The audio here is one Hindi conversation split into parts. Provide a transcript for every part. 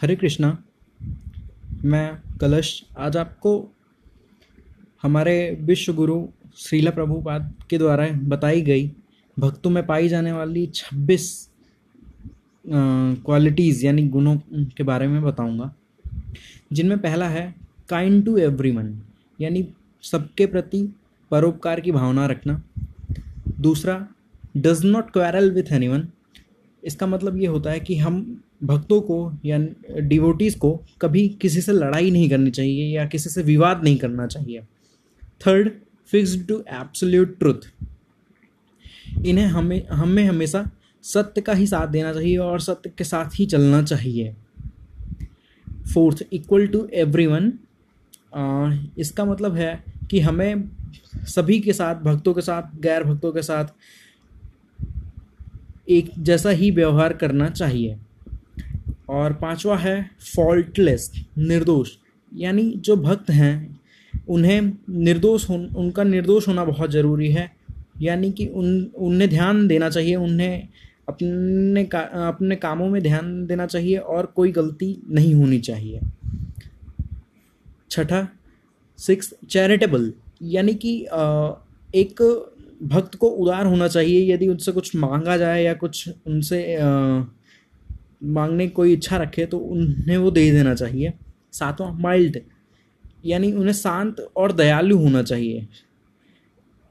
हरे कृष्णा, मैं कलश, आज आपको हमारे विश्व गुरु श्रीला प्रभुपाद के द्वारा बताई गई भक्तों में पाई जाने वाली छब्बीस क्वालिटीज़ यानी गुणों के बारे में बताऊँगा। जिनमें पहला है काइंड टू एवरीवन यानी सबके प्रति परोपकार की भावना रखना। दूसरा does not quarrel with anyone इसका मतलब ये होता है कि हम भक्तों को या डिवोटीज़ को कभी किसी से लड़ाई नहीं करनी चाहिए या किसी से विवाद नहीं करना चाहिए। Third fix to absolute truth इन्हें हमें हमें हमेशा सत्य का ही साथ देना चाहिए और सत्य के साथ ही चलना चाहिए। Fourth equal to every one इसका मतलब है कि हमें सभी के साथ, भक्तों के साथ गैर भक्तों के साथ एक जैसा ही व्यवहार करना चाहिए। और पांचवा है फॉल्टलेस निर्दोष। यानी जो भक्त हैं, उन्हें निर्दोष हो उनका निर्दोष होना बहुत ज़रूरी है। यानी कि उन, उन्हें ध्यान देना चाहिए, उन्हें अपने का, अपने कामों में ध्यान देना चाहिए और कोई गलती नहीं होनी चाहिए। छठा सिक्स चैरिटेबल यानी कि एक भक्त को उदार होना चाहिए, यदि उनसे कुछ मांगा जाए या कुछ उनसे मांगने की कोई इच्छा रखे तो उन्हें वो दे देना चाहिए। सातवां माइल्ड यानी उन्हें शांत और दयालु होना चाहिए।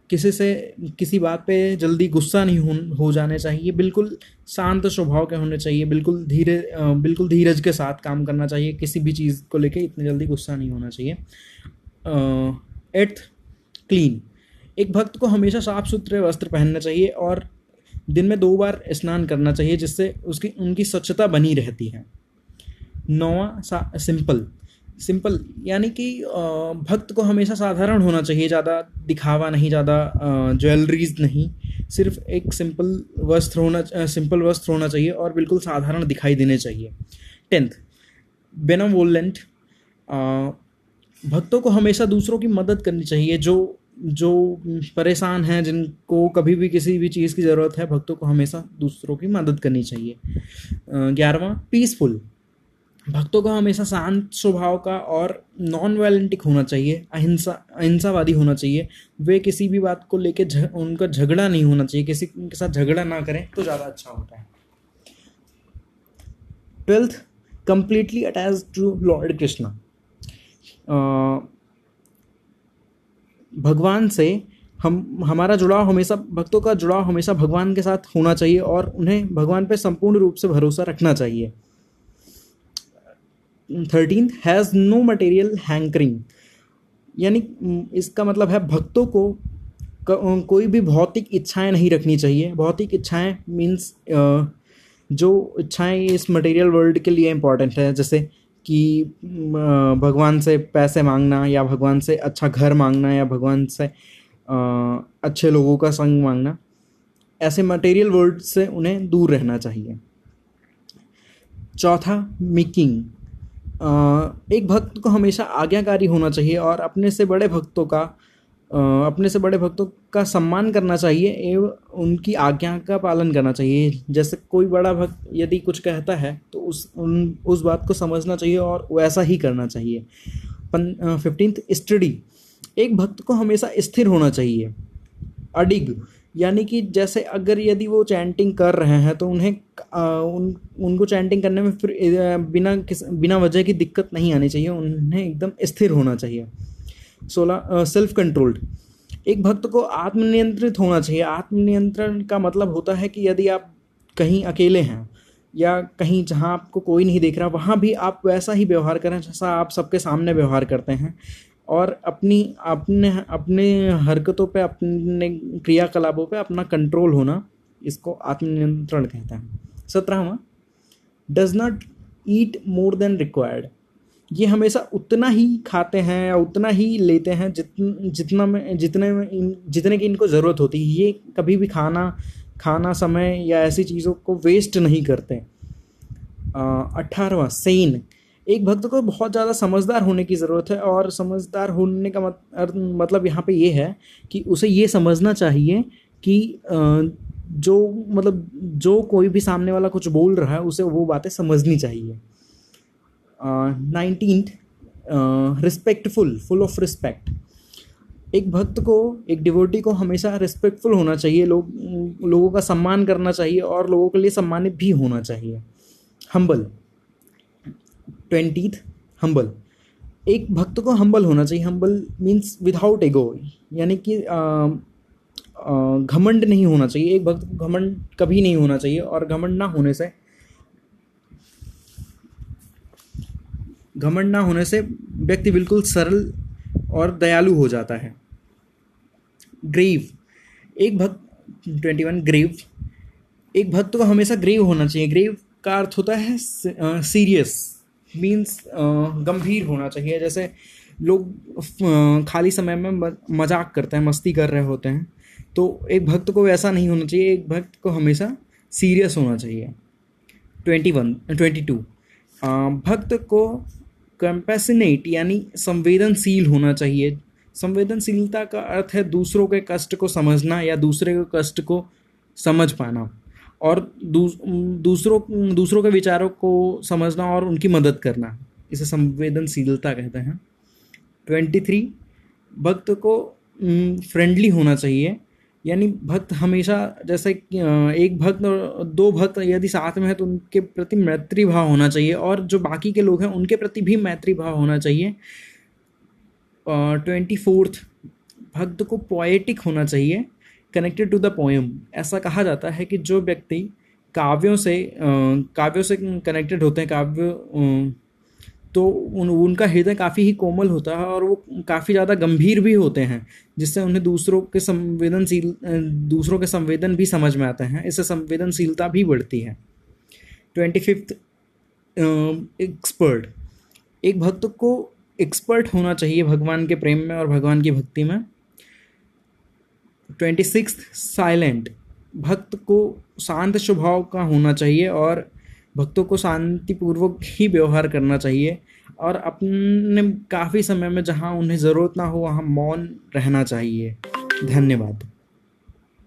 किसी से, किसी बात पे जल्दी गुस्सा नहीं हो हो जाने चाहिए। बिल्कुल शांत स्वभाव के होने चाहिए, बिल्कुल धीरे बिल्कुल धीरज के साथ काम करना चाहिए। किसी भी चीज़ को लेके इतनी जल्दी गुस्सा नहीं होना चाहिए। एट्थ क्लीन एक भक्त को हमेशा साफ़ सुथरे वस्त्र पहनना चाहिए और दिन में दो बार स्नान करना चाहिए, जिससे उसकी, उनकी स्वच्छता बनी रहती है। नौवा सिंपल। सिंपल यानी कि भक्त को हमेशा साधारण होना चाहिए, ज़्यादा दिखावा नहीं, ज़्यादा ज्वेलरीज नहीं। सिर्फ़ एक सिंपल वस्त्र होना सिंपल वस्त्र होना चाहिए और बिल्कुल साधारण दिखाई देने चाहिए। Tenth, benevolent. भक्तों को हमेशा दूसरों की मदद करनी चाहिए, जो जो परेशान हैं, जिनको कभी भी किसी भी चीज़ की ज़रूरत है, भक्तों को हमेशा दूसरों की मदद करनी चाहिए। ग्यारहवा पीसफुल भक्तों का हमेशा शांत स्वभाव का और नॉन वायलेंटिक होना चाहिए, अहिंसा, अहिंसावादी होना चाहिए। वे किसी भी बात को लेके उनका झगड़ा नहीं होना चाहिए, किसी के साथ झगड़ा ना करें तो ज़्यादा अच्छा होता है। Twelfth completely attach to Lord Krishna भगवान से हम, हमारा जुड़ाव हमेशा, भक्तों का जुड़ाव हमेशा भगवान के साथ होना चाहिए और उन्हें भगवान पर संपूर्ण रूप से भरोसा रखना चाहिए। Thirteen has no material hankering यानी, इसका मतलब है भक्तों को कोई भी भौतिक इच्छाएँ नहीं रखनी चाहिए। भौतिक इच्छाएँ मीन्स जो इच्छाएँ इस मटेरियल वर्ल्ड के लिए इम्पोर्टेंट है, जैसे कि भगवान से पैसे मांगना या भगवान से अच्छा घर मांगना या भगवान से अच्छे लोगों का संग मांगना, ऐसे मटेरियल वर्ल्ड से उन्हें दूर रहना चाहिए। चौथा मेकिंग एक भक्त को हमेशा आज्ञाकारी होना चाहिए और अपने से बड़े भक्तों का अपने से बड़े भक्तों का सम्मान करना चाहिए एवं उनकी आज्ञा का पालन करना चाहिए। जैसे कोई बड़ा भक्त यदि कुछ कहता है तो उस उन उस बात को समझना चाहिए और वैसा ही करना चाहिए। Fifteenth study. एक भक्त को हमेशा स्थिर होना चाहिए। अडिग यानी कि जैसे अगर यदि वो चैंटिंग कर रहे हैं तो उन्हें आ, उन उनको चैंटिंग करने में फिर बिना किस बिना वजह की दिक्कत नहीं आनी चाहिए। उन्हें एकदम स्थिर होना चाहिए। सोलह सेल्फ कंट्रोल्ड एक भक्त को आत्मनियंत्रित होना चाहिए। आत्मनियंत्रण का मतलब होता है कि यदि आप कहीं अकेले हैं या कहीं जहाँ आपको कोई नहीं देख रहा, वहाँ भी आप वैसा ही व्यवहार करें जैसा आप सबके सामने व्यवहार करते हैं। और अपनी, अपने अपने हरकतों पे, अपने क्रियाकलापों पे अपना कंट्रोल होना इसको आत्मनियंत्रण कहते हैं। सत्रहवा does not eat more than required ये हमेशा उतना ही खाते हैं या उतना ही लेते हैं जितन जितना में जितने में इन जितने की इनको ज़रूरत होती है। ये कभी भी खाना खाना समय या ऐसी चीज़ों को वेस्ट नहीं करते। अट्ठारहवा सेन एक भक्त को बहुत ज़्यादा समझदार होने की ज़रूरत है और समझदार होने का मत, मतलब यहाँ पे ये है कि उसे ये समझना चाहिए कि जो मतलब जो कोई भी सामने वाला कुछ बोल रहा है उसे वो बातें समझनी चाहिए। Nineteen respectful full of respect एक भक्त को, एक डिवोटी को हमेशा रिस्पेक्टफुल होना चाहिए, लोग, लोगों का सम्मान करना चाहिए और लोगों के लिए सम्मानित भी होना चाहिए। हम्बल ट्वेंटीथ हम्बल एक भक्त को हम्बल होना चाहिए। हम्बल मीन्स विदाउट एगो यानी कि घमंड नहीं होना चाहिए। एक भक्त को घमंड कभी नहीं होना चाहिए और घमंड ना होने से घमंड ना होने से व्यक्ति बिल्कुल सरल और दयालु हो जाता है। ग्रीव। एक भक्त, ट्वेंटी वन, ग्रीव। एक भक्त को हमेशा ग्रीव होना चाहिए। ग्रीव का अर्थ होता है सीरियस मीन्स गंभीर होना चाहिए। जैसे लोग खाली समय में मज़ाक करते हैं, मस्ती कर रहे होते हैं तो एक भक्त को वैसा नहीं होना चाहिए। एक भक्त को हमेशा सीरियस होना चाहिए। Twenty one, twenty two. भक्त को कंपेसिनेट यानी संवेदनशील होना चाहिए। संवेदनशीलता का अर्थ है दूसरों के कष्ट को समझना या दूसरे के कष्ट को समझ पाना और दूसरों दूसरों के विचारों को समझना और उनकी मदद करना। इसे संवेदनशीलता कहते हैं। ट्वेंटी थ्री, भक्त को फ्रेंडली होना चाहिए। यानी भक्त हमेशा जैसे एक भक्त और दो भक्त यदि साथ में है तो उनके प्रति मैत्री भाव होना चाहिए और जो बाकी के लोग हैं उनके प्रति भी मैत्री भाव होना चाहिए। ट्वेंटी फोर्थ, भक्त को पोएटिक होना चाहिए कनेक्टेड टू द पोएम ऐसा कहा जाता है कि जो व्यक्ति काव्यों से काव्यों से कनेक्टेड होते हैं, काव्य तो उन, उनका हृदय काफ़ी ही कोमल होता है और वो काफ़ी ज़्यादा गंभीर भी होते हैं, जिससे उन्हें दूसरों के संवेदनशील दूसरों के संवेदन भी समझ में आते हैं। इससे संवेदनशीलता भी बढ़ती है। ट्वेंटी फिफ्थ एक्सपर्ट एक भक्त को एक्सपर्ट होना चाहिए भगवान के प्रेम में और भगवान की भक्ति में। ट्वेंटी सिक्स साइलेंट भक्त को शांत स्वभाव का होना चाहिए और भक्तों को शांतिपूर्वक ही व्यवहार करना चाहिए और अपने काफ़ी समय में जहाँ उन्हें ज़रूरत ना हो, वहाँ मौन रहना चाहिए। धन्यवाद।